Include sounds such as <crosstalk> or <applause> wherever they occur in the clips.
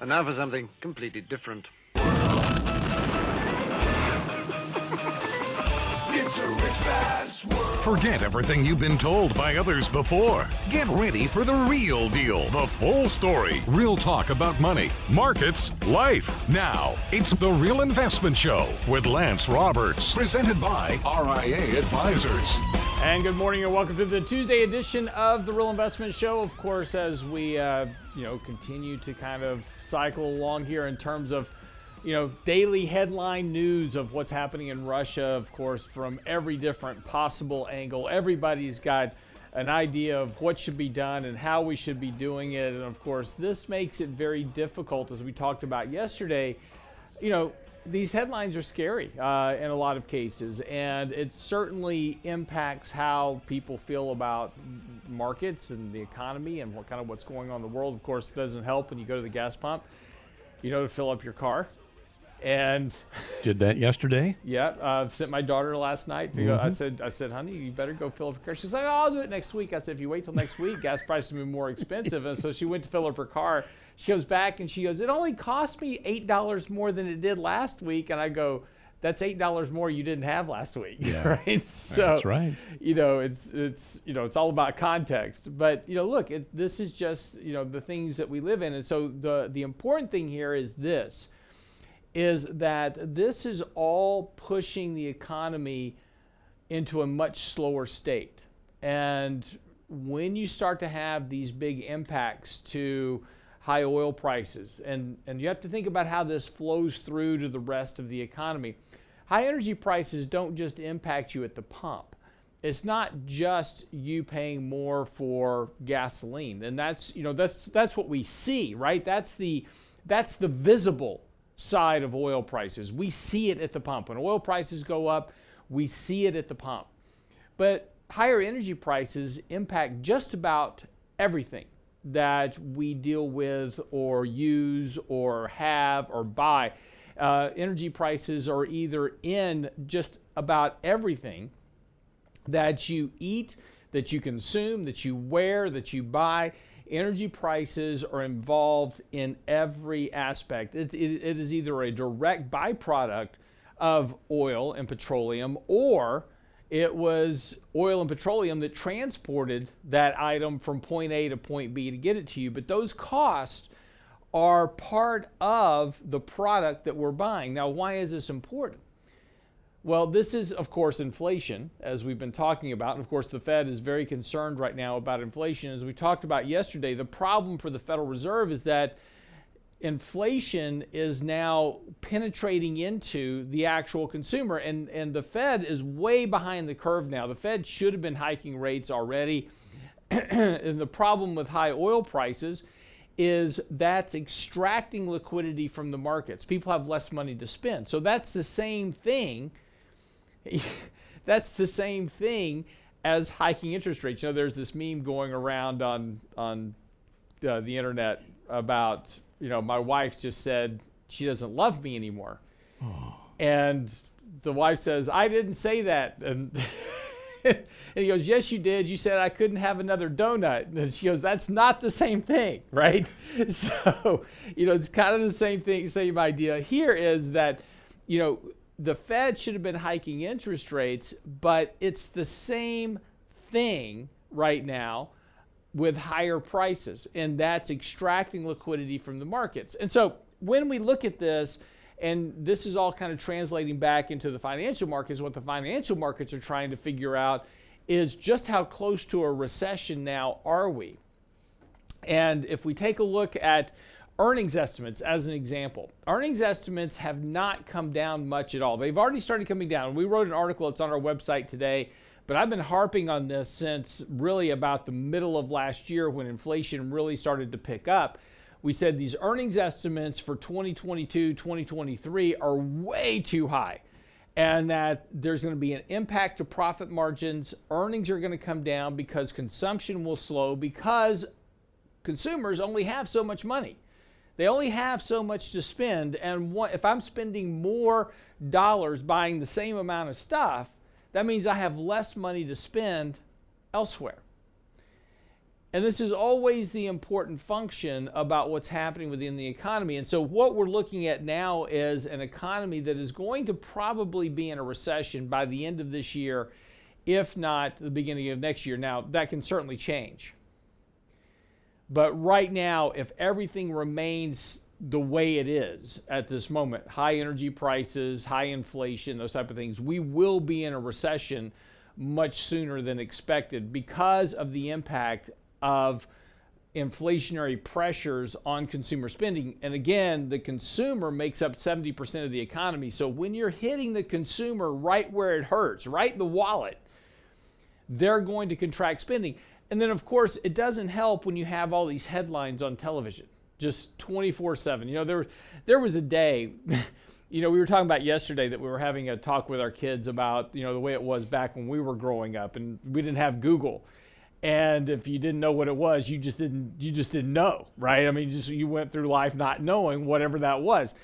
And now for something completely different. It's a record. Forget everything you've been told by others before. Get ready for the real deal, the full story, real talk about money, markets, life. Now, it's The Real Investment Show with Lance Roberts, presented by RIA Advisors. And good morning and welcome to the Tuesday edition of the Real Investment Show. Of course, as we uh, you know continue to kind of cycle along here in terms of you know, daily headline news of what's happening in Russia, of course, from every different possible angle. Everybody's got an idea of what should be done and how we should be doing it. And of course, this makes it very difficult, as we talked about yesterday. You know, these headlines are scary uh, in a lot of cases, and it certainly impacts how people feel about markets and the economy and what kind of what's going on in the world. Of course, it doesn't help when you go to the gas pump, you know, to fill up your car and <laughs> did that yesterday. Yeah, uh, sent my daughter last night to mm-hmm. go. I mm-hmm. said, I said, honey, you better go fill up her car. She's like, oh, I'll do it next week. I said, if you wait till next week, gas prices will be more expensive. and so she went to fill up her car. She goes back and she goes, it only cost me eight dollars more than it did last week. And I go, that's eight dollars more you didn't have last week, yeah, <laughs> right? So that's right. You know, it's it's you know it's all about context. But you know, look, it, this is just you know the things that we live in, and so the the important thing here is this is that this is all pushing the economy into a much slower state. And when you start to have these big impacts to high oil prices, and, and you have to think about how this flows through to the rest of the economy. High energy prices don't just impact you at the pump. It's not just you paying more for gasoline. And that's, you know, that's that's what we see, right? That's the that's the visible side of oil prices. We see it at the pump. When oil prices go up, we see it at the pump. But higher energy prices impact just about everything that we deal with or use or have or buy. Uh, energy prices are either in just about everything that you eat, that you consume, that you wear, that you buy energy prices are involved in every aspect. It, it, it is either a direct byproduct of oil and petroleum or it was oil and petroleum that transported that item from point A to point B to get it to you. But those costs are part of the product that we're buying. Now, why is this important? Well, this is, of course, inflation, as we've been talking about. And of course, the Fed is very concerned right now about inflation. As we talked about yesterday, the problem for the Federal Reserve is that inflation is now penetrating into the actual consumer. And, and the Fed is way behind the curve now. The Fed should have been hiking rates already. <clears throat> and the problem with high oil prices is that's extracting liquidity from the markets. People have less money to spend. So that's the same thing <laughs> that's the same thing as hiking interest rates. You know, there's this meme going around on on uh, the internet about you know my wife just said she doesn't love me anymore, oh. and the wife says I didn't say that, and. <laughs> and he goes, Yes, you did. You said I couldn't have another donut. And she goes, That's not the same thing, <laughs> right? So, you know, it's kind of the same thing, same idea here is that, you know, the Fed should have been hiking interest rates, but it's the same thing right now with higher prices, and that's extracting liquidity from the markets. And so when we look at this, and this is all kind of translating back into the financial markets, what the financial markets are trying to figure out is just how close to a recession now are we? And if we take a look at earnings estimates as an example. Earnings estimates have not come down much at all. They've already started coming down. We wrote an article, it's on our website today, but I've been harping on this since really about the middle of last year when inflation really started to pick up. We said these earnings estimates for 2022, 2023 are way too high. And that there's going to be an impact to profit margins. Earnings are going to come down because consumption will slow because consumers only have so much money. They only have so much to spend, and what, if I'm spending more dollars buying the same amount of stuff, that means I have less money to spend elsewhere. And this is always the important function about what's happening within the economy. And so, what we're looking at now is an economy that is going to probably be in a recession by the end of this year, if not the beginning of next year. Now, that can certainly change. But right now, if everything remains the way it is at this moment, high energy prices, high inflation, those type of things, we will be in a recession much sooner than expected because of the impact of inflationary pressures on consumer spending. And again, the consumer makes up 70% of the economy. So when you're hitting the consumer right where it hurts, right in the wallet, they're going to contract spending. And then, of course, it doesn't help when you have all these headlines on television, just 24 7. You know, there, there was a day. <laughs> you know, we were talking about yesterday that we were having a talk with our kids about, you know, the way it was back when we were growing up and we didn't have Google and if you didn't know what it was you just didn't you just didn't know right i mean just you went through life not knowing whatever that was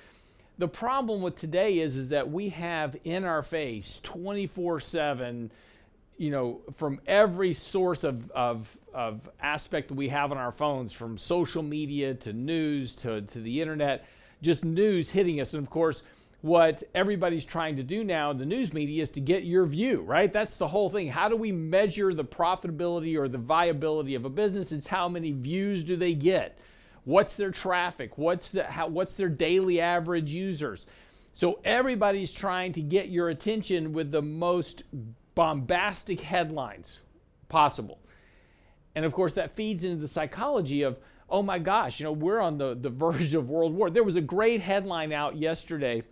the problem with today is is that we have in our face 24/7 you know from every source of, of, of aspect that we have on our phones from social media to news to, to the internet just news hitting us and of course what everybody's trying to do now in the news media is to get your view, right? That's the whole thing. How do we measure the profitability or the viability of a business? It's how many views do they get? What's their traffic? What's the how, what's their daily average users? So everybody's trying to get your attention with the most bombastic headlines possible. And of course that feeds into the psychology of oh my gosh, you know, we're on the, the <laughs> verge of world war. There was a great headline out yesterday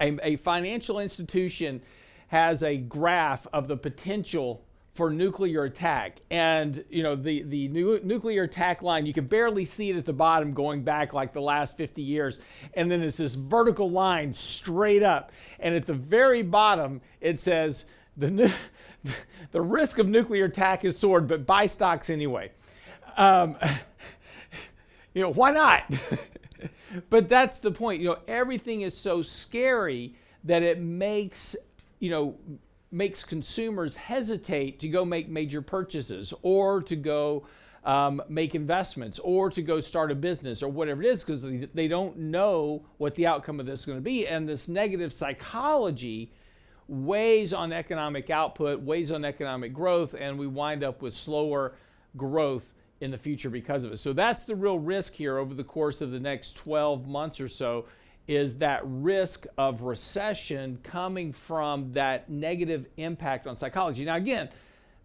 a, a financial institution has a graph of the potential for nuclear attack. And you know the the nu- nuclear attack line, you can barely see it at the bottom, going back like the last 50 years. And then it's this vertical line straight up. And at the very bottom, it says the <laughs> the risk of nuclear attack is soared, but buy stocks anyway. Um, <laughs> you know why not? <laughs> but that's the point. You know, everything is so scary that it makes, you know, makes consumers hesitate to go make major purchases or to go um, make investments or to go start a business or whatever it is because they, they don't know what the outcome of this is going to be. And this negative psychology weighs on economic output, weighs on economic growth, and we wind up with slower growth in the future because of it. So that's the real risk here over the course of the next 12 months or so is that risk of recession coming from that negative impact on psychology. Now again,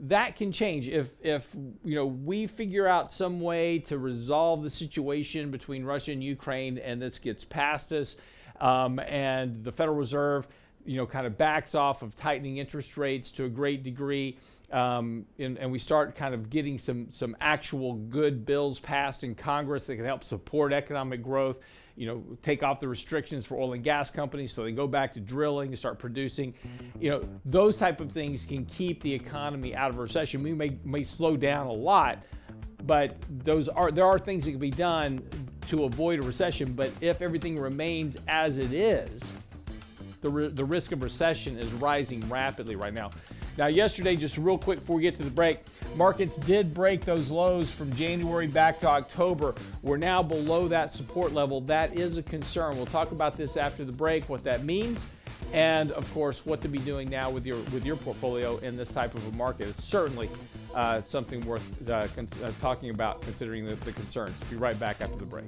that can change if if you know we figure out some way to resolve the situation between Russia and Ukraine and this gets past us um, and the Federal Reserve you know kind of backs off of tightening interest rates to a great degree um, and, and, we start kind of getting some some actual good bills passed in Congress that can help support economic growth. You know, take off the restrictions for oil and gas companies so they go back to drilling and start producing. You know, those type of things can keep the economy out of recession. We may may slow down a lot, but those are there are things that can be done to avoid a recession. But if everything remains as it is, the, the risk of recession is rising rapidly right now. Now, yesterday, just real quick before we get to the break, markets did break those lows from January back to October. We're now below that support level. That is a concern. We'll talk about this after the break, what that means, and of course, what to be doing now with your with your portfolio in this type of a market. It's certainly uh, something worth uh, con- uh, talking about, considering the, the concerns. Be right back after the break.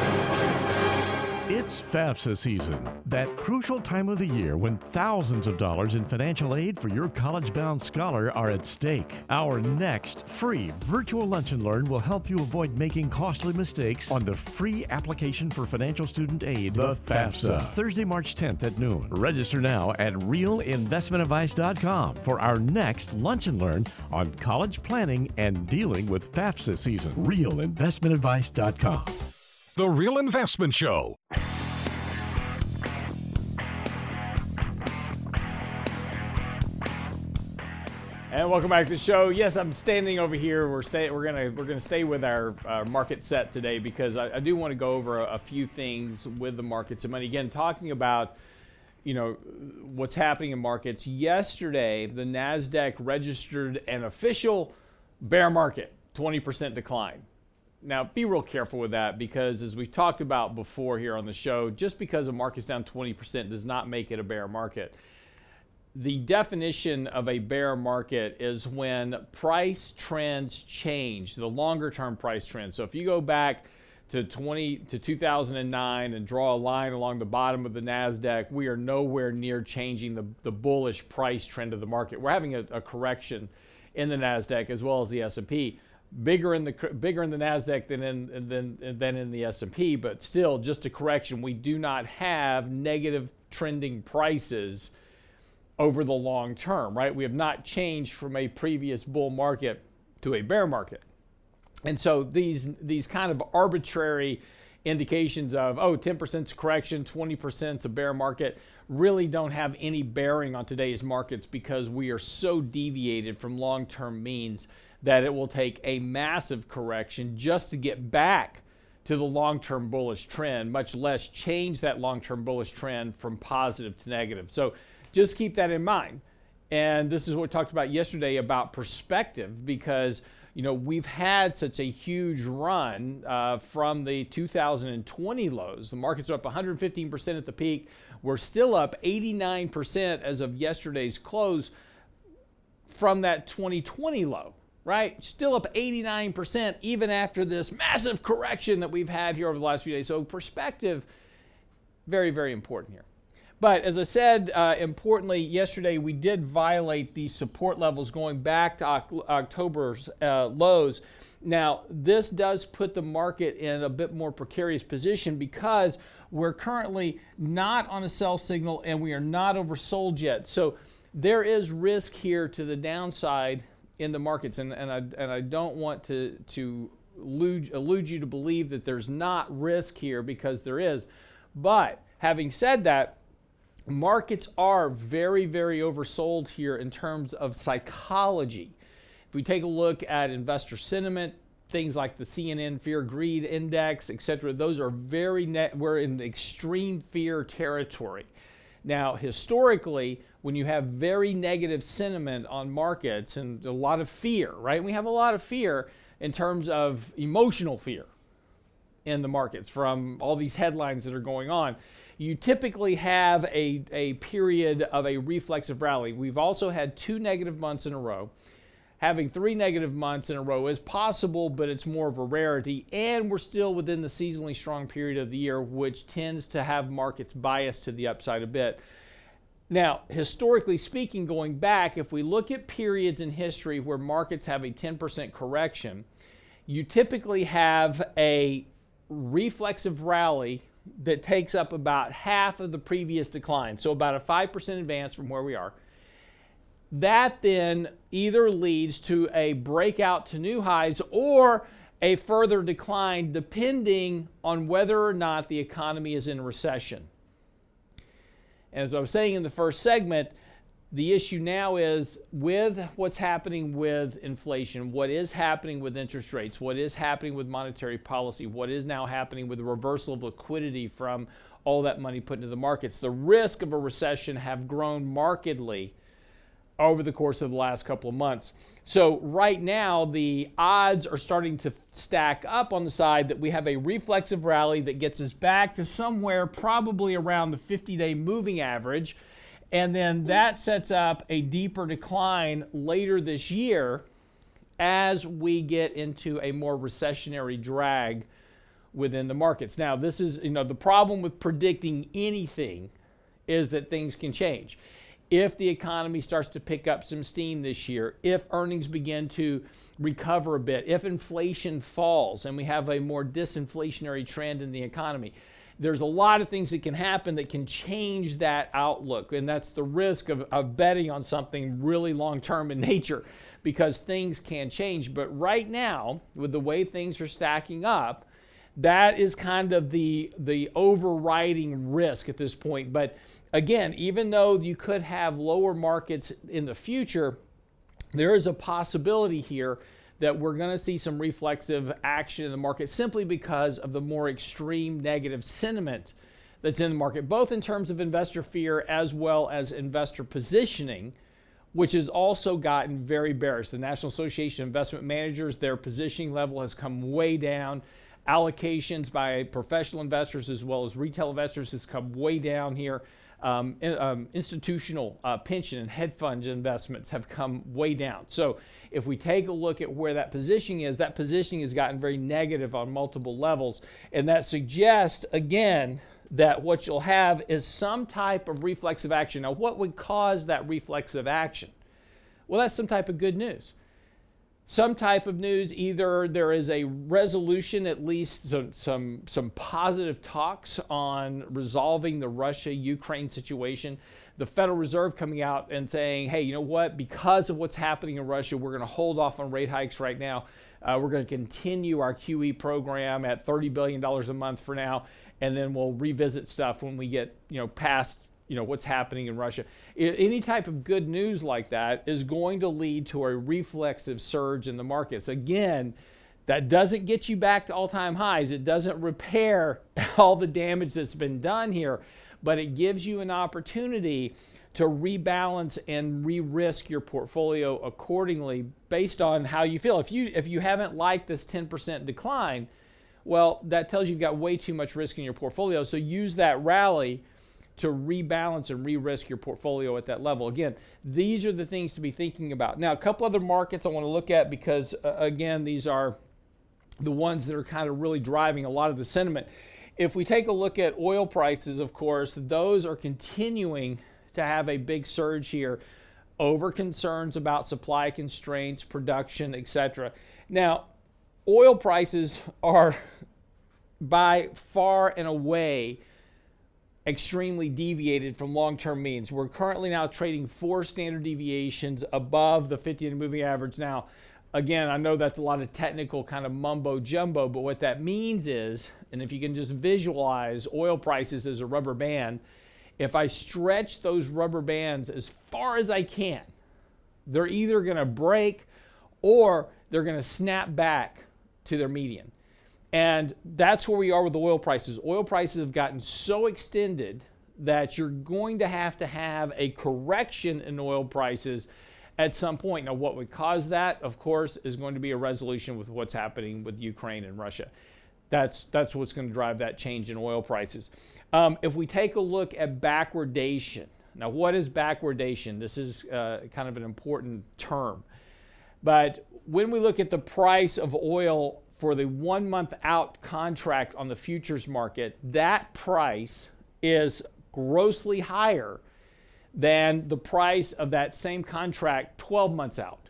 It's FAFSA season, that crucial time of the year when thousands of dollars in financial aid for your college bound scholar are at stake. Our next free virtual Lunch and Learn will help you avoid making costly mistakes on the free application for financial student aid, the FAFSA. Thursday, March 10th at noon. Register now at realinvestmentadvice.com for our next Lunch and Learn on college planning and dealing with FAFSA season. Realinvestmentadvice.com. The Real Investment Show. And welcome back to the show. Yes, I'm standing over here. We're stay, We're gonna we're gonna stay with our, our market set today because I, I do want to go over a, a, few things with the markets and money. Again, talking about you know what's happening in markets. Yesterday, the Nasdaq registered an official bear market, 20% decline. Now, be real careful with that because, as we talked about before here on the show, just because a market's down 20% does not make it a bear market the definition of a bear market is when price trends change, the longer term price trends. So if you go back to 20 to 2009 and draw a line along the bottom of the Nasdaq, we are nowhere near changing the, the bullish price trend of the market. We're having a, a correction in the Nasdaq as well as the S&P. Bigger in the bigger in the Nasdaq than in than than in the S&P, but still just a correction. We do not have negative trending prices over the long term, right? We have not changed from a previous bull market to a bear market. And so these these kind of arbitrary indications of oh 10% is correction, 20% is a bear market really don't have any bearing on today's markets because we are so deviated from long-term means that it will take a massive correction just to get back to the long-term bullish trend, much less change that long-term bullish trend from positive to negative. So just keep that in mind. And this is what we talked about yesterday about perspective because you know we've had such a huge run uh, from the 2020 lows. The markets are up 115% at the peak. We're still up 89% as of yesterday's close from that 2020 low, right? Still up 89% even after this massive correction that we've had here over the last few days. So perspective, very, very important here. But as I said, uh, importantly, yesterday we did violate these support levels going back to October's uh, lows. Now, this does put the market in a bit more precarious position because we're currently not on a sell signal and we are not oversold yet. So there is risk here to the downside in the markets. And, and, I, and I don't want to, to elude, elude you to believe that there's not risk here because there is. But having said that, markets are very, very oversold here in terms of psychology. If we take a look at investor sentiment, things like the CNN Fear Greed Index, et cetera, those are very net, we're in extreme fear territory. Now, historically, when you have very negative sentiment on markets and a lot of fear, right? We have a lot of fear in terms of emotional fear in the markets from all these headlines that are going on you typically have a, a period of a reflexive rally. We've also had two negative months in a row. Having three negative months in a row is possible, but it's more of a rarity. And we're still within the seasonally strong period of the year, which tends to have markets biased to the upside a bit. Now, historically speaking, going back, if we look at periods in history where markets have a 10% correction, you typically have a reflexive rally that takes up about half of the previous decline, so about a 5% advance from where we are. That then either leads to a breakout to new highs or a further decline depending on whether or not the economy is in recession. As I was saying in the first segment, the issue now is with what's happening with inflation, what is happening with interest rates, what is happening with monetary policy, what is now happening with the reversal of liquidity from all that money put into the markets. The risk of a recession have grown markedly over the course of the last couple of months. So, right now, the odds are starting to stack up on the side that we have a reflexive rally that gets us back to somewhere probably around the 50 day moving average and then that sets up a deeper decline later this year as we get into a more recessionary drag within the markets. Now, this is, you know, the problem with predicting anything is that things can change. If the economy starts to pick up some steam this year, if earnings begin to recover a bit, if inflation falls and we have a more disinflationary trend in the economy, there's a lot of things that can happen that can change that outlook. And that's the risk of, of betting on something really long term in <laughs> nature because things can change. But right now, with the way things are stacking up, that is kind of the the overriding risk at this point. But again, even though you could have lower markets in the future, there is a possibility here that we're going to see some reflexive action in the market simply because of the more extreme negative sentiment that's in the market, both in terms of investor fear as well as investor positioning, which has also gotten very bearish. The National Association of Investment Managers, their positioning level has come way down allocations by professional investors as well as retail investors has come way down here. Um, um, institutional uh, pension and hedge fund investments have come way down. So, if we take a look at where that positioning is, that positioning has gotten very negative on multiple levels. And that suggests, again, that what you'll have is some type of reflexive action. Now, what would cause that reflexive action? Well, that's some type of good news some type of news. Either there is a resolution, at least some, some, some positive talks on resolving the Russia Ukraine situation. The Federal Reserve coming out and saying, hey, you know what? Because of what's happening in Russia, we're going to hold off on rate hikes right now. Uh, we're going to continue our QE program at $30 billion a month for now, and then we'll revisit stuff when we get you know past you know what's happening in Russia. Any type of good news like that is going to lead to a reflexive surge in the markets. Again, that doesn't get you back to all-time highs. It doesn't repair <laughs> all the damage that's been done here, but it gives you an opportunity to rebalance and re-risk your portfolio accordingly based on how you feel. If you if you haven't liked this 10% decline, well, that tells you you've got way too much risk in your portfolio. So use that rally to rebalance and re-risk your portfolio at that level. Again, these are the things to be thinking about. Now, a couple other markets I want to look at because uh, again, these are the ones that are kind of really driving a lot of the sentiment. If we take a look at oil prices, of course, those are continuing to have a big surge here over concerns about supply constraints, production, etc. Now, oil prices are by far and away extremely deviated from long-term means. We're currently now trading four standard deviations above the 50 moving average. Now, again, I know that's a lot of technical kind of mumbo jumbo, but what that means is, and if you can just visualize oil prices as a rubber band, if I stretch those rubber bands as far as I can, they're either going to break or they're going to snap back to their median. And that's where we are with oil prices. Oil prices have gotten so extended that you're going to have to have a correction in oil prices at some point. Now, what would cause that, of course, is going to be a resolution with what's happening with Ukraine and Russia. That's, that's what's going to drive that change in oil prices. Um, if we take a look at backwardation, now what is backwardation? This is uh, kind of an important term. But when we look at the price of oil for the one month out contract on the futures market, that price is grossly higher than the price of that same contract 12 months out.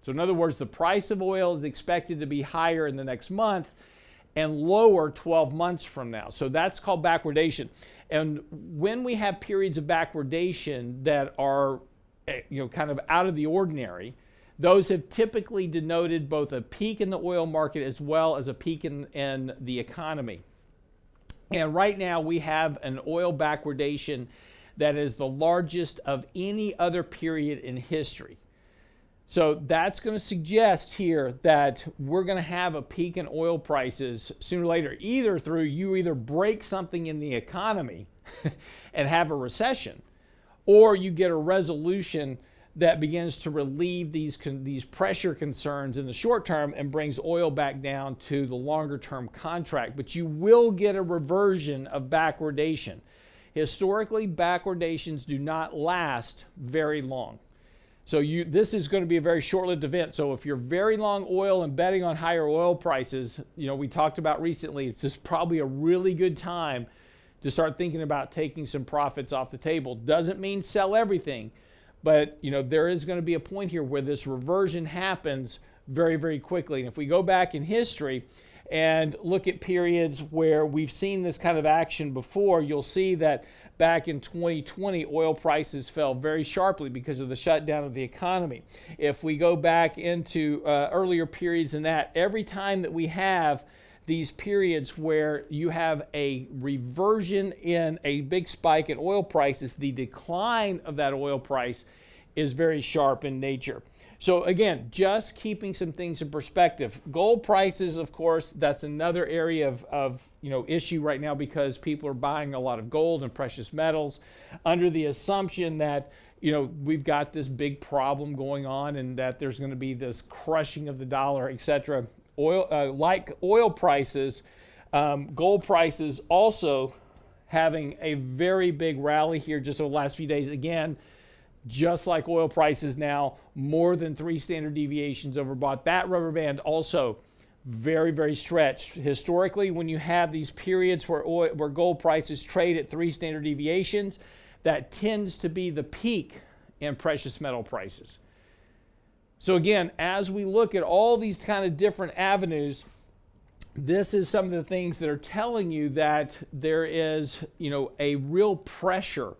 So, in other words, the price of oil is expected to be higher in the next month and lower 12 months from now. So, that's called backwardation. And when we have periods of backwardation that are eh, you know, kind of out of the ordinary, those have typically denoted both a peak in the oil market as well as a peak in, in the economy. And right now we have an oil backwardation that is the largest of any other period in history. So that's going to suggest here that we're going to have a peak in oil prices sooner or later, either through you either break something in the economy <laughs> and have a recession, or you get a resolution that begins to relieve these, these pressure concerns in the short term and brings oil back down to the longer term contract. But you will get a reversion of backwardation. Historically, backwardations do not last very long. So you this is going to be a very short-lived event. So if you're very long oil and betting on higher oil prices, you know, we talked about recently, it's just probably a really good time to start thinking about taking some profits off the table. Doesn't mean sell everything, but you know, there is going to be a point here where this reversion happens very very quickly. And if we go back in history, and look at periods where we've seen this kind of action before, you'll see that back in 2020, oil prices fell very sharply because of the shutdown of the economy. If we go back into uh, earlier periods than that, every time that we have these periods where you have a reversion in a big spike in oil prices, the decline of that oil price is very sharp in nature. So again, just keeping some things in perspective. Gold prices, of course, that's another area of, of you know issue right now because people are buying a lot of gold and precious metals under the assumption that you know we've got this big problem going on and that there's going to be this crushing of the dollar, etc. Oil, uh, like oil prices, um, gold prices also having a very big rally here just over the last few days. Again just like oil prices now, more than three standard deviations overbought. That rubber band also very, very stretched. Historically, when you have these periods where, oil, where gold prices trade at three standard deviations, that tends to be the peak in precious metal prices. So again, as we look at all these kind of different avenues, this is some of the things that are telling you that there is, you know, a real pressure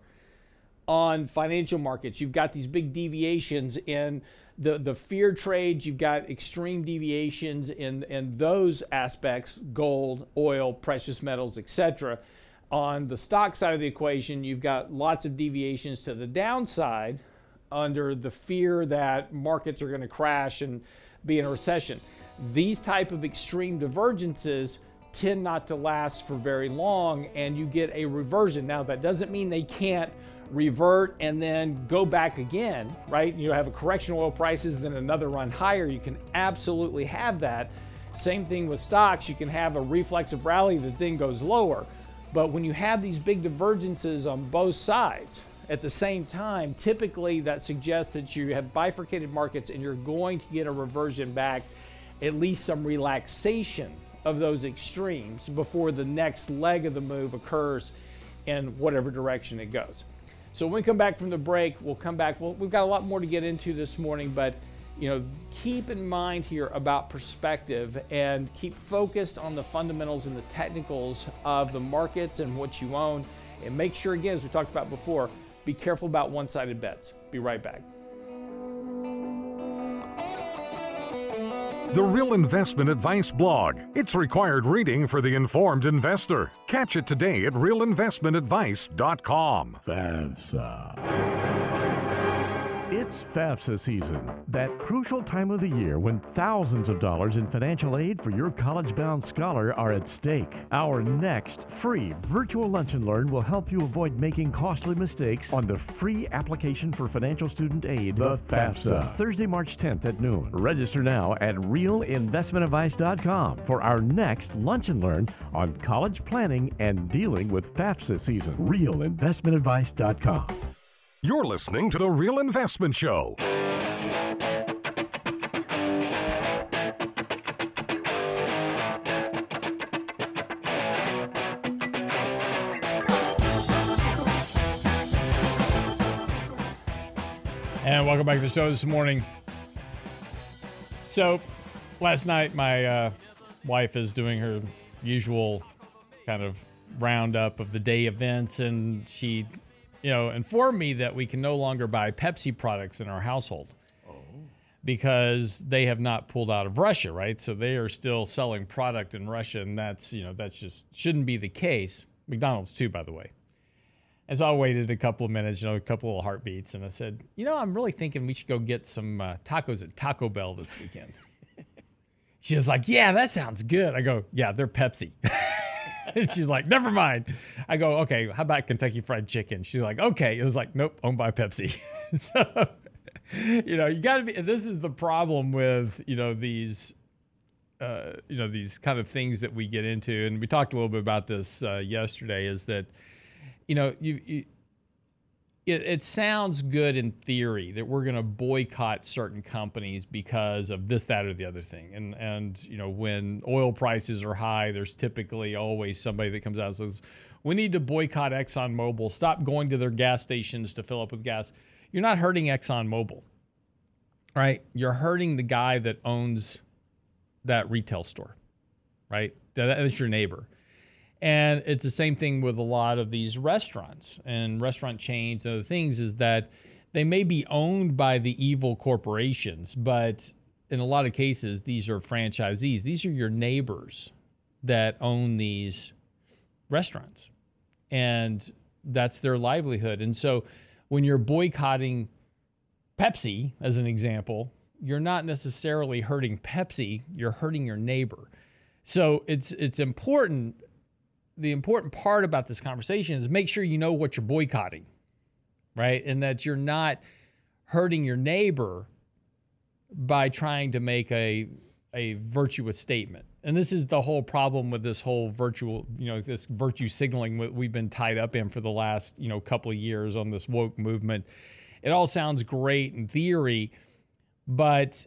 on financial markets. You've got these big deviations in the, the fear trades, you've got extreme deviations in, in those aspects gold, oil, precious metals, etc. On the stock side of the equation, you've got lots of deviations to the downside under the fear that markets are going to crash and be in a recession. These type of extreme divergences tend not to last for very long and you get a reversion. Now that doesn't mean they can't revert and then go back again, right? You have a correction oil prices, then another run higher. You can absolutely have that. Same thing with stocks. You can have a reflexive rally that then goes lower. But when you have these big divergences on both sides at the same time, typically that suggests that you have bifurcated markets and you're going to get a reversion back, at least some relaxation of those extremes before the next leg of the move occurs in whatever direction it goes. So when we come back from the break, we'll come back. Well, we've got a lot more to get into this morning, but you know, keep in mind here about perspective and keep focused on the fundamentals and the technicals of the markets and what you own. And make sure, again, as we talked about before, be careful about one sided bets. Be right back. The Real Investment Advice blog. It's required reading for the informed investor. Catch it today at realinvestmentadvice.com. FAFSA. It's FAFSA season, that crucial time of the year when thousands of dollars in financial aid for your college bound scholar are at stake. Our next free virtual lunch and learn will help you avoid making costly mistakes on the free application for financial student aid, the FAFSA, Thursday, March 10th at noon. Register now at realinvestmentadvice.com for our next lunch and learn on college planning and dealing with FAFSA season. Realinvestmentadvice.com. You're listening to The Real Investment Show. And welcome back to the show this morning. So, last night, my uh, wife is doing her usual kind of roundup of the day events, and she, you know, informed me that we can no longer buy Pepsi products in our household because they have not pulled out of Russia, right? So they are still selling product in Russia, and that's you know that's just shouldn't be the case. McDonald's too, by the way. So I waited a couple of minutes, you know, a couple of heartbeats, and I said, you know, I'm really thinking we should go get some uh, tacos at Taco Bell this weekend. <laughs> she was like, yeah, that sounds good. I go, yeah, they're Pepsi. <laughs> and <laughs> she's like, never mind. I go, okay, how about Kentucky Fried Chicken? She's like, okay. It was like, nope, owned by Pepsi. <laughs> so, you know, you got to be. This is the problem with you know these uh, you know these kind of things that we get into, and we talked a little bit about this uh, yesterday. Is that you know you, you it, it sounds good in theory that we're going to boycott certain companies because of this, that, or the other thing. And and you know when oil prices are high, there's typically always somebody that comes out and says, "We need to boycott ExxonMobil. Stop going to their gas stations to fill up with gas." You're not hurting ExxonMobil, right? You're hurting the guy that owns that retail store, right? That's your neighbor. And it's the same thing with a lot of these restaurants and restaurant chains and other things is that they may be owned by the evil corporations, but in a lot of cases, these are franchisees. These are your neighbors that own these restaurants. And that's their livelihood. And so when you're boycotting Pepsi, as an example, you're not necessarily hurting Pepsi, you're hurting your neighbor. So it's it's important the important part about this conversation is make sure you know what you're boycotting, right? And that you're not hurting your neighbor by trying to make a a virtuous statement. And this is the whole problem with this whole virtual, you know, this virtue signaling that we've been tied up in for the last, you know, couple of years on this woke movement. It all sounds great in theory, but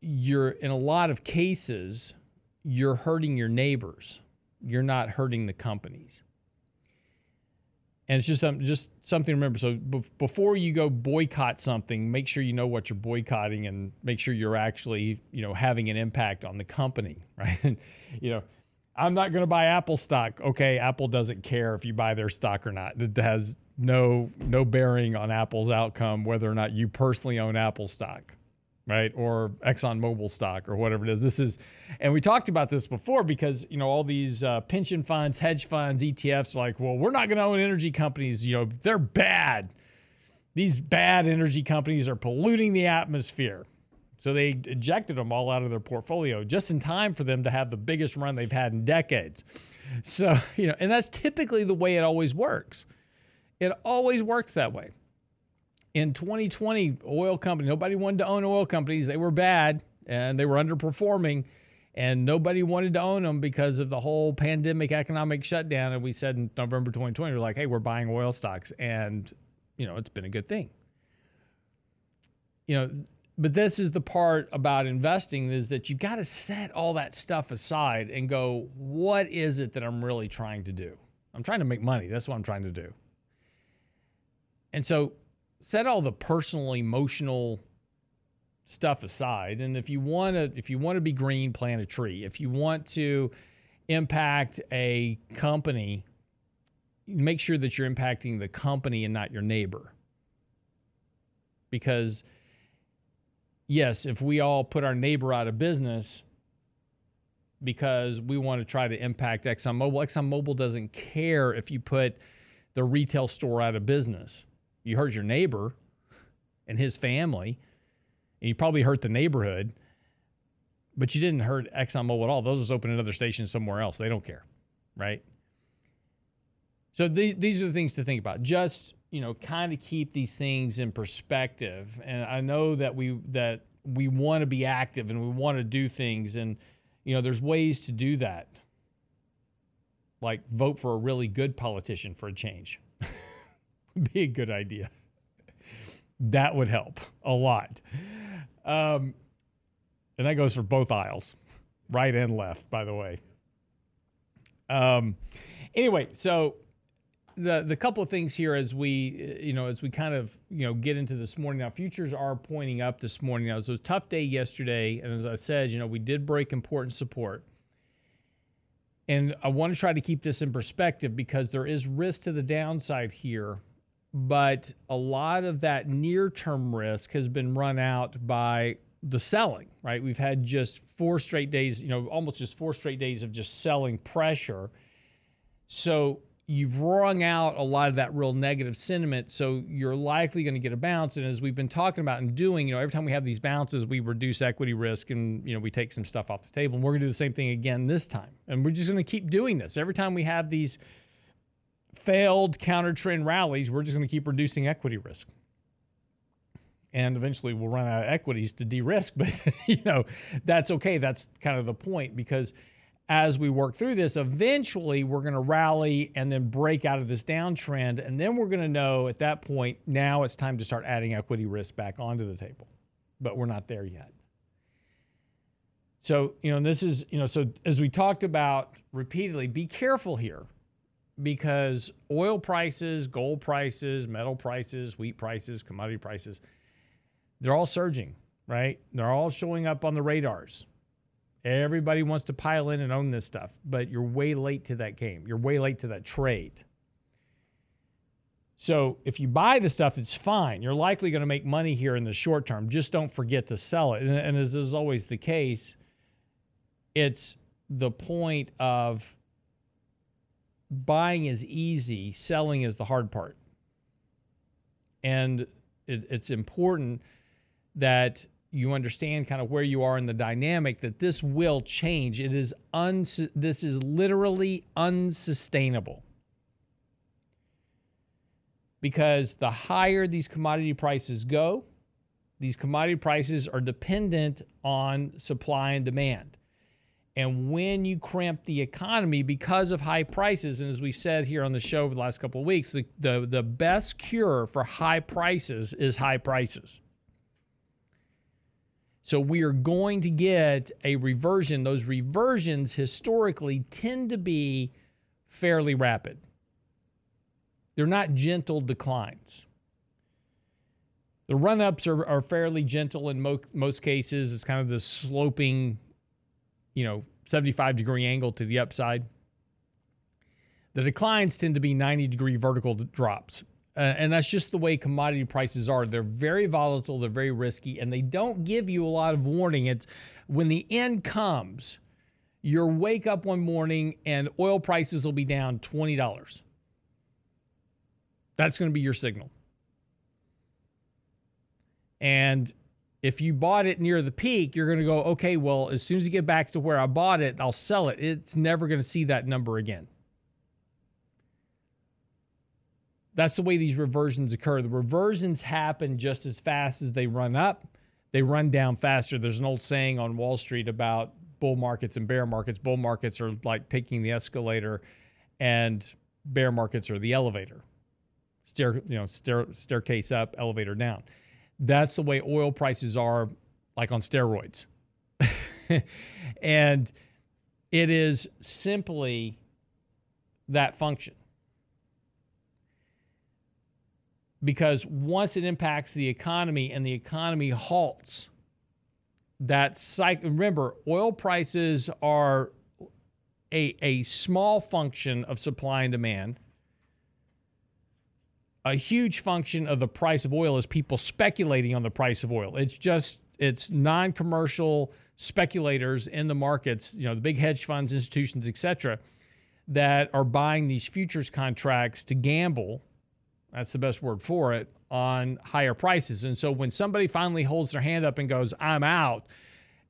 you're in a lot of cases you're hurting your neighbors you're not hurting the companies. And it's just um, just something to remember. So before you go boycott something, make sure you know what you're boycotting and make sure you're actually you know having an impact on the company, <laughs> right? you know, I'm not going to buy Apple stock. Okay, Apple doesn't care if you buy their stock or not. It has no no bearing on Apple's outcome whether or not you personally own Apple stock right? Or ExxonMobil stock or whatever it is. This is, and we talked about this before because, you know, all these uh, pension funds, hedge funds, ETFs are like, well, we're not going to own energy companies. You know, they're bad. These bad energy companies are polluting the atmosphere. So they ejected them all out of their portfolio just in time for them to have the biggest run they've had in decades. So, <laughs> you know, and that's typically the way it always works. It always works that way in 2020, oil company, nobody wanted to own oil companies. They were bad and they were underperforming and nobody wanted to own them because of the whole pandemic economic shutdown. And we said in November 2020, we're like, hey, we're buying oil stocks. And, you know, it's been a good thing. You know, but this is the part about investing is that you've got to set all that stuff aside and go, what is it that I'm really trying to do? I'm trying to make money. That's what I'm trying to do. And so set all the personal, emotional stuff aside. And if you want to, if you want to be green, plant a tree. If you want to impact a company, make sure that you're impacting the company and not your neighbor. Because yes, if we all put our neighbor out of business because we want to try to impact ExxonMobil, ExxonMobil doesn't care if you put the retail store out of business you hurt your neighbor and his family, and you probably hurt the neighborhood, but you didn't hurt ExxonMobil at all. Those just open another station somewhere else. They don't care, right? So the, these are the things to think about. Just you know, kind of keep these things in perspective. And I know that we that we want to be active and we want to do things, and you know, there's ways to do that. Like vote for a really good politician for a change. <laughs> be a good idea. That would help a lot. Um, and that goes for both aisles, right and left, by the way. Um, anyway, so the the couple of things here as we you know as we kind of you know get into this morning now futures are pointing up this morning now it was a tough day yesterday and as i said you know we did break important support and i want to try to keep this in perspective because there is risk to the downside here but a lot of that near term risk has been run out by the selling, right? We've had just four straight days, you know, almost just four straight days of just selling pressure. So you've wrung out a lot of that real negative sentiment. So you're likely going to get a bounce. And as we've been talking about and doing, you know, every time we have these bounces, we reduce equity risk and, you know, we take some stuff off the table. And we're going to do the same thing again this time. And we're just going to keep doing this. Every time we have these failed counter trend rallies, we're just going to keep reducing equity risk. And eventually we'll run out of equities to de risk, <laughs> but you know, that's okay. That's kind of the point because as we work through this, eventually we're going to rally and then break out of this downtrend. And then we're going to know at that point, now it's time to start adding equity risk back onto the table. But we're not there yet. So, you know, this is, you know, so as we talked about repeatedly, be careful here because oil prices, gold prices, metal prices, wheat prices, commodity prices, they're all surging, right? They're all showing up on the radars. Everybody wants to pile in and own this stuff, but you're way late to that game. You're way late to that trade. So if you buy the stuff, it's fine. You're likely going to make money here in the short term. Just don't forget to sell it. And, and as is always the case, it's the point of buying is easy, selling is the hard part. And it, it's important that you understand kind of where you are in the dynamic that this will change. It is uns- this is literally unsustainable. Because the higher these commodity prices go, these commodity prices are dependent on supply and demand. And when you cramp the economy because of high prices, and as we've said here on the show over the last couple of weeks, the, the, the best cure for high prices is high prices. So we are going to get a reversion. Those reversions historically tend to be fairly rapid, they're not gentle declines. The run ups are, are fairly gentle in mo- most cases. It's kind of the sloping you know, 75 degree angle to the upside. The declines tend to be 90 degree vertical drops. Uh, and that's just the way commodity prices are. They're very volatile, they're very risky, and they don't give you a lot of warning. It's when the end comes, you wake up one morning and oil prices will be down $20. That's going to be your signal. And if you bought it near the peak, you're going to go, okay, well, as soon as you get back to where I bought it, I'll sell it. It's never going to see that number again. That's the way these reversions occur. The reversions happen just as fast as they run up, they run down faster. There's an old saying on Wall Street about bull markets and bear markets. Bull markets are like taking the escalator, and bear markets are the elevator. Stair, you know, stair, staircase up, elevator down that's the way oil prices are like on steroids. <laughs> and it is simply that function. Because once it impacts the economy and the economy halts, that cycle, remember, oil prices are a, a small function of supply and demand a huge function of the price of oil is people speculating on the price of oil. It's just it's non-commercial speculators in the markets, you know, the big hedge funds, institutions, etc., that are buying these futures contracts to gamble. That's the best word for it on higher prices. And so when somebody finally holds their hand up and goes, "I'm out,"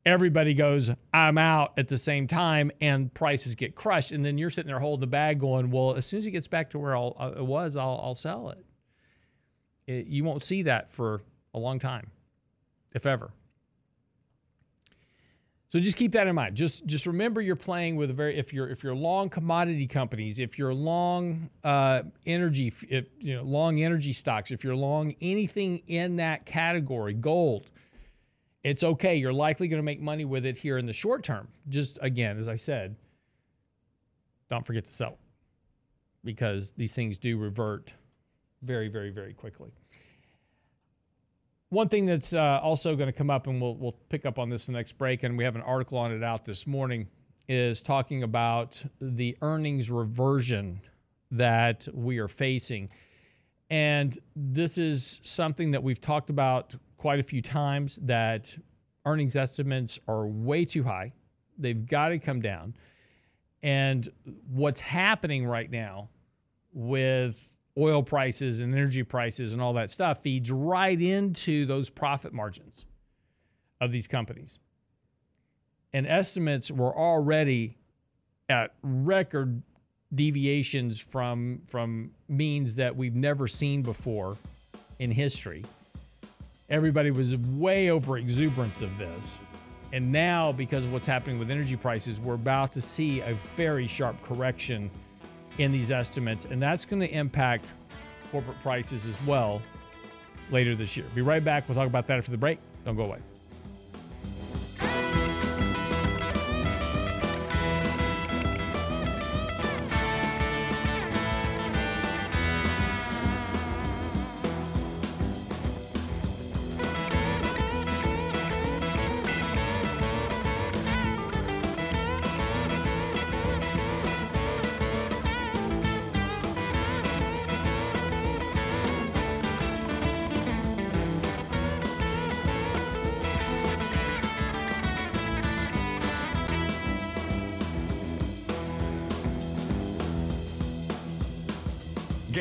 everybody goes, I'm out at the same time, and prices get crushed. And then you're sitting there holding the bag going, Well, as soon as it gets back to where uh, it was, I'll, I'll sell it. it. You won't see that for a long time, if ever. So just keep that in mind. Just just remember you're playing with a very if you're if you're long commodity companies, if you're long uh, energy, if you know long energy stocks, if you're long anything in that category, gold, it's okay. You're likely going to make money with it here in the short term. Just again, as I said, don't forget to sell because these things do revert very, very, very quickly. One thing that's uh, also going to come up, and we'll, we'll pick up on this the next break, and we have an article on it out this morning, is talking about the earnings reversion that we are facing. And this is something that we've talked about quite a few times that earnings estimates are way too high. They've got to come down. And what's happening right now with oil prices and energy prices and all that stuff feeds right into those profit margins of these companies. And estimates were already at record deviations from from means that we've never seen before in history everybody was way over exuberance of this. And now, because of what's happening with energy prices, we're about to see a very sharp correction in these estimates, and that's going to impact corporate prices as well later this year. Be right back. We'll talk about that after the break. Don't go away.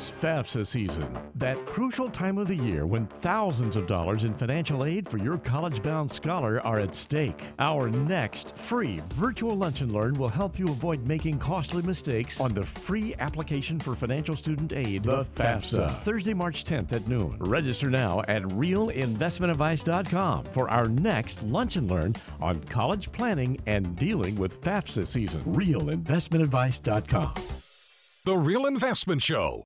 It's FAFSA season, that crucial time of the year when thousands of dollars in financial aid for your college bound scholar are at stake. Our next free virtual lunch and learn will help you avoid making costly mistakes on the free application for financial student aid, the FAFSA. Thursday, March 10th at noon. Register now at realinvestmentadvice.com for our next lunch and learn on college planning and dealing with FAFSA season. Realinvestmentadvice.com. The Real Investment Show.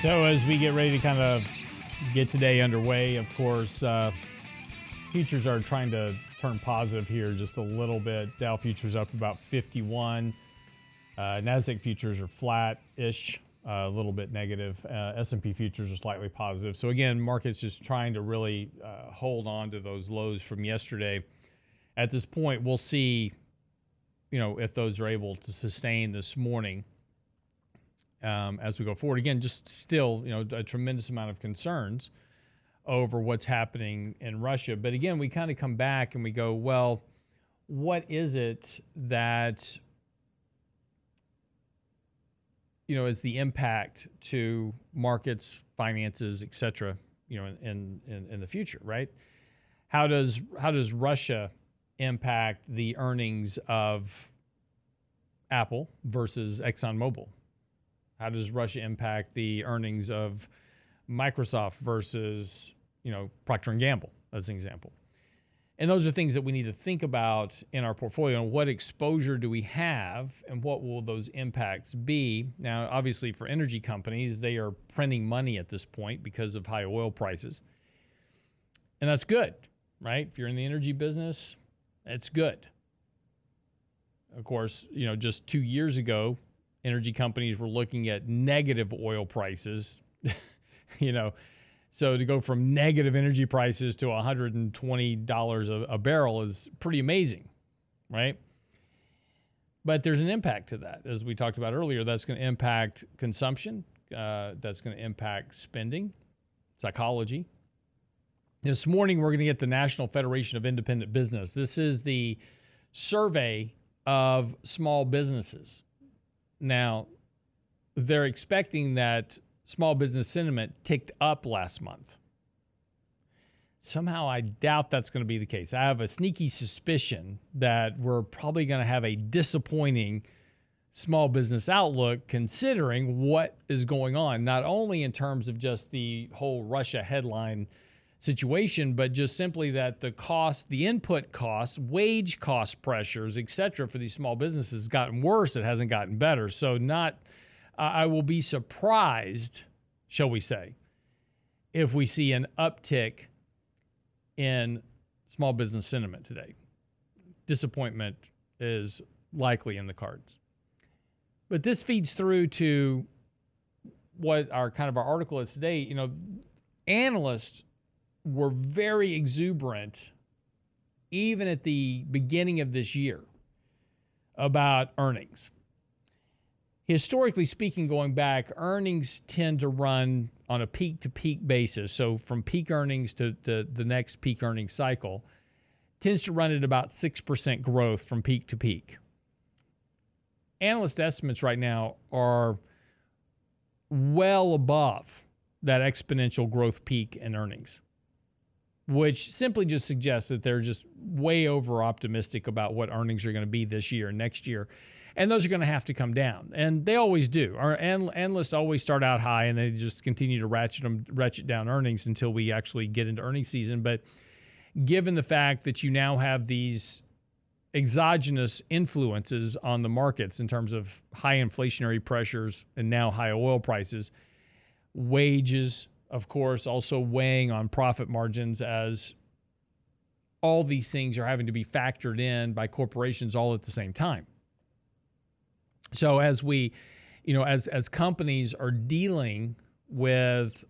So, as we get ready to kind of get today underway, of course, uh, futures are trying to turn positive here just a little bit. Dow futures up about 51. Uh, Nasdaq futures are flat-ish, uh, a little bit negative. Uh, S&P futures are slightly positive. So again, markets just trying to really uh, hold on to those lows from yesterday. At this point, we'll see, you know, if those are able to sustain this morning um, as we go forward. Again, just still, you know, a tremendous amount of concerns over what's happening in Russia. But again, we kind of come back and we go, well, what is it that you know is the impact to markets, finances, et cetera, you know, in, in, in the future, right? How does how does Russia impact the earnings of Apple versus ExxonMobil? How does Russia impact the earnings of Microsoft versus you know Procter and Gamble as an example. And those are things that we need to think about in our portfolio and what exposure do we have and what will those impacts be. Now, obviously, for energy companies, they are printing money at this point because of high oil prices. And that's good, right? If you're in the energy business, it's good. Of course, you know, just two years ago, energy companies were looking at negative oil prices, <laughs> <laughs> you know, so to go from negative energy prices to $120 a, a barrel is pretty amazing, right? But there's an impact to that. As we talked about earlier, that's going to impact consumption, uh, that's going to impact spending, psychology. This morning, we're going to get the National Federation of Independent Business. This is the survey of small businesses. Now, they're expecting that small business sentiment ticked up last month. Somehow, I doubt that's going to be the case. I have a sneaky suspicion that we're probably going to have a disappointing small business outlook considering what is going on, not only in terms of just the whole Russia headline situation, but just simply that the cost, the input costs, wage cost pressures, et cetera, for these small businesses has gotten worse. It hasn't gotten better. So, not I will be surprised, shall we say, if we see an uptick in small business sentiment today. Disappointment is likely in the cards. But this feeds through to what our kind of our article is today. You know, analysts were very exuberant even at the beginning of this year about earnings historically speaking, going back, earnings tend to run on a peak to peak basis. So from peak earnings to the, next peak earnings cycle tends to run at about 6% growth from peak to peak. Analyst estimates right now are well above that exponential growth peak in earnings, which simply just suggests that they're just way over optimistic about what earnings are going to be this year and next year. And those are going to have to come down, and they always do. Our analysts always start out high, and they just continue to ratchet them, ratchet down earnings until we actually get into earnings season. But given the fact that you now have these exogenous influences on the markets in terms of high inflationary pressures and now high oil prices, wages, of course, also weighing on profit margins as all these things are having to be factored in by corporations all at the same time. So as we, you know, as as companies are dealing with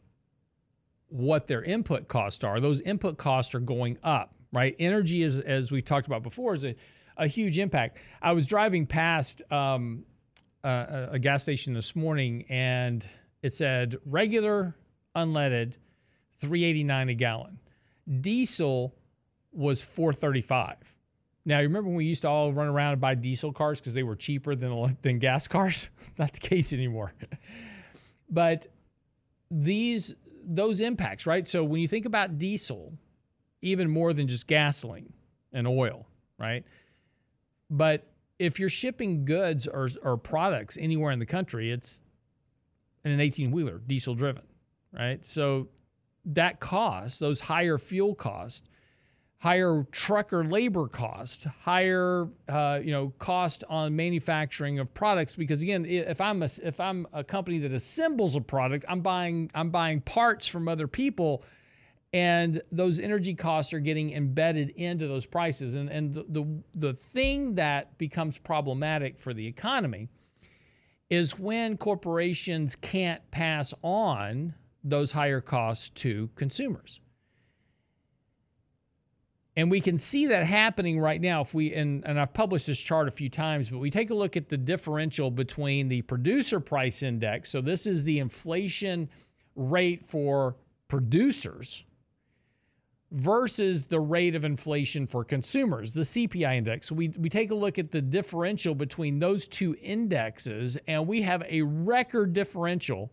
what their input costs are, those input costs are going up, right? Energy is, as we talked about before, is a, a huge impact. I was driving past um, a, a gas station this morning and it said regular unleaded 389 a gallon. Diesel was 435. Now, you remember when we used to all run around and buy diesel cars because they were cheaper than, than gas cars? <laughs> Not the case anymore. but these those impacts, right? So when you think about diesel, even more than just gasoline and oil, right? But if you're shipping goods or, or products anywhere in the country, it's in an 18 wheeler, diesel driven, right? So that cost, those higher fuel costs, higher trucker labor cost, higher uh, you know cost on manufacturing of products. Because again, if I'm a, if I'm a company that assembles a product, I'm buying I'm buying parts from other people, and those energy costs are getting embedded into those prices. And and the the, the thing that becomes problematic for the economy is when corporations can't pass on those higher costs to consumers. And we can see that happening right now if we and, and I've published this chart a few times, but we take a look at the differential between the producer price index. So this is the inflation rate for producers versus the rate of inflation for consumers, the CPI index. So we, we take a look at the differential between those two indexes, and we have a record differential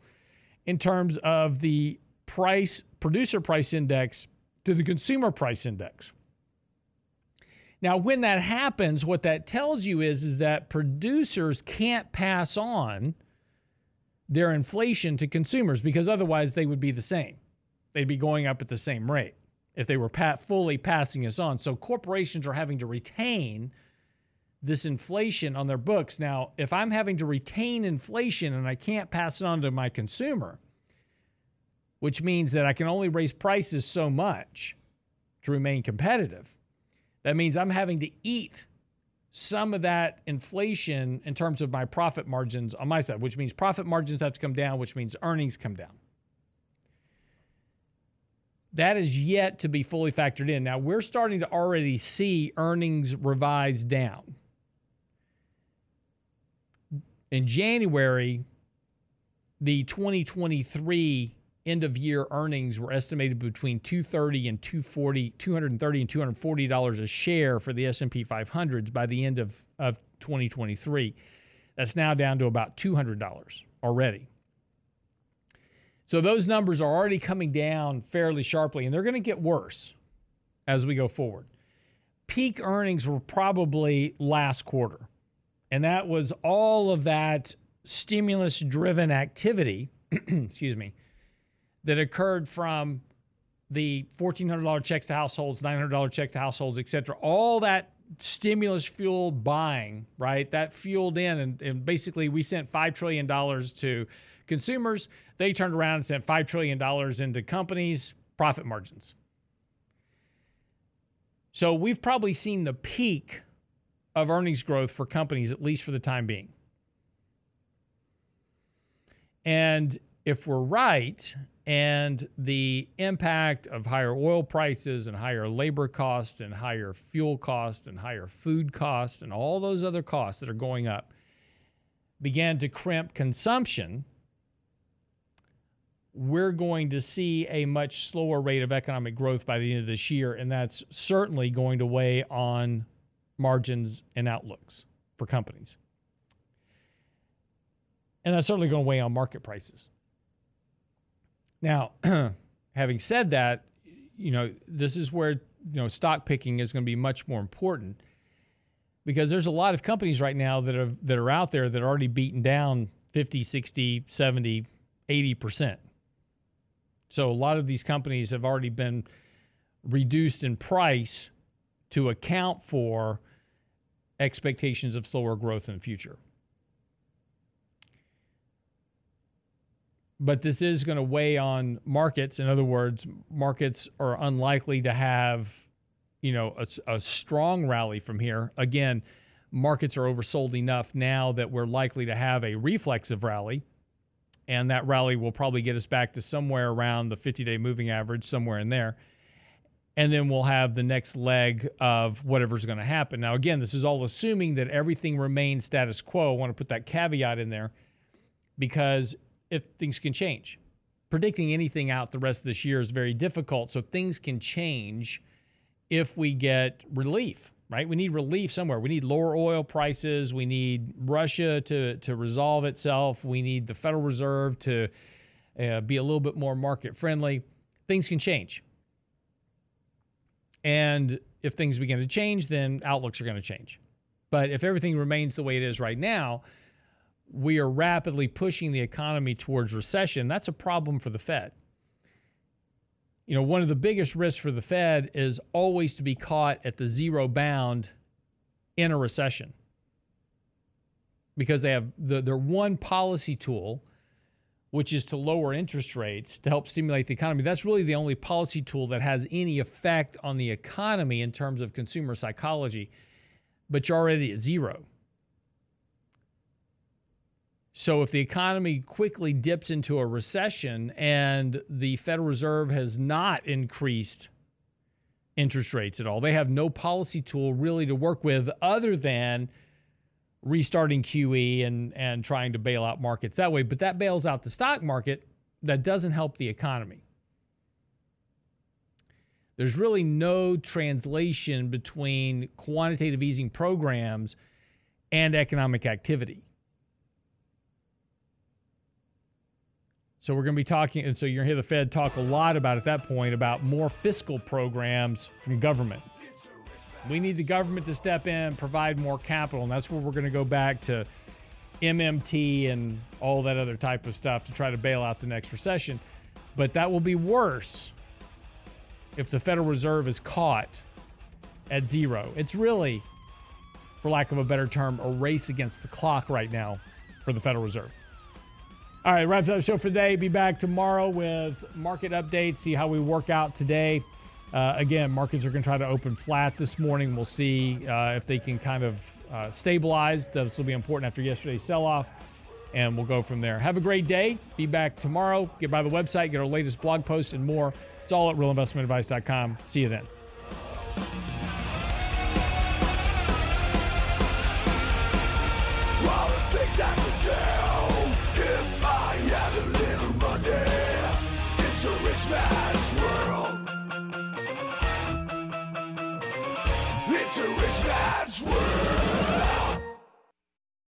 in terms of the price producer price index to the consumer price index. Now, when that happens, what that tells you is, is that producers can't pass on their inflation to consumers because otherwise they would be the same. They'd be going up at the same rate if they were pat, fully passing us on. So corporations are having to retain this inflation on their books. Now, if I'm having to retain inflation and I can't pass it on to my consumer, which means that I can only raise prices so much to remain competitive, that means I'm having to eat some of that inflation in terms of my profit margins on my side, which means profit margins have to come down, which means earnings come down. That is yet to be fully factored in. Now, we're starting to already see earnings revised down. In January, the 2023 end of year earnings were estimated between 230 and 240 230 and 240 dollars a share for the S&P 500s by the end of, of 2023 that's now down to about $200 already. So those numbers are already coming down fairly sharply and they're going to get worse as we go forward. Peak earnings were probably last quarter and that was all of that stimulus driven activity <clears throat> excuse me that occurred from the $1,400 checks to households, $900 check to households, et cetera, all that stimulus fueled buying, right? That fueled in, and, and basically we sent $5 trillion to consumers. They turned around and sent $5 trillion into companies' profit margins. So we've probably seen the peak of earnings growth for companies, at least for the time being. And if we're right, and the impact of higher oil prices and higher labor costs and higher fuel costs and higher food costs and all those other costs that are going up began to crimp consumption, we're going to see a much slower rate of economic growth by the end of this year, and that's certainly going to weigh on margins and outlooks for companies. And that's certainly going to weigh on market prices. Now, <clears throat> having said that, you know, this is where, you know, stock picking is going to be much more important because there's a lot of companies right now that are that are out there that are already beaten down 50, 60, 70, 80%. So a lot of these companies have already been reduced in price to account for expectations of slower growth in the future. But this is going to weigh on markets. In other words, markets are unlikely to have, you know, a, a strong rally from here. Again, markets are oversold enough now that we're likely to have a reflexive rally and that rally will probably get us back to somewhere around the 50 day moving average, somewhere in there. And then we'll have the next leg of whatever's going to happen. Now, again, this is all assuming that everything remains status quo. I want to put that caveat in there because if things can change, predicting anything out the rest of this year is very difficult. So things can change if we get relief right? We need relief somewhere. We need lower oil prices. We need Russia to, to resolve itself. We need the Federal Reserve to uh, be a little bit more market friendly. Things can change. And if things begin to change, then outlooks are going to change. But if everything remains the way it is right now, we are rapidly pushing the economy towards recession. That's a problem for the Fed you know, one of the biggest risks for the Fed is always to be caught at the zero bound in a recession because they have the, their one policy tool, which is to lower interest rates to help stimulate the economy. That's really the only policy tool that has any effect on the economy in terms of consumer psychology. But you're already at zero. So if the economy quickly dips into a recession and the Federal Reserve has not increased interest rates at all, they have no policy tool really to work with other than restarting QE and, and trying to bail out markets that way. But that bails out the stock market. That doesn't help the economy. There's really no translation between quantitative easing programs and economic activity. So we're going to be talking, and so you're going to hear the Fed talk a lot about at that point about more fiscal programs from government. We need the government to step in, provide more capital, and that's where we're going to go back to MMT and all that other type of stuff to try to bail out the next recession. But that will be worse if the Federal Reserve is caught at zero. It's really, for lack of a better term, a race against the clock right now for the Federal Reserve. All right, wraps up the show for today. Be back tomorrow with market updates, see how we work out today. Uh, again, markets are going to try to open flat this morning. We'll see uh, if they can kind of uh, stabilize. This will be important after yesterday's sell off, and we'll go from there. Have a great day. Be back tomorrow. Get by the website, get our latest blog posts, and more. It's all at realinvestmentadvice.com. See you then. man's world. It's a rich man's world.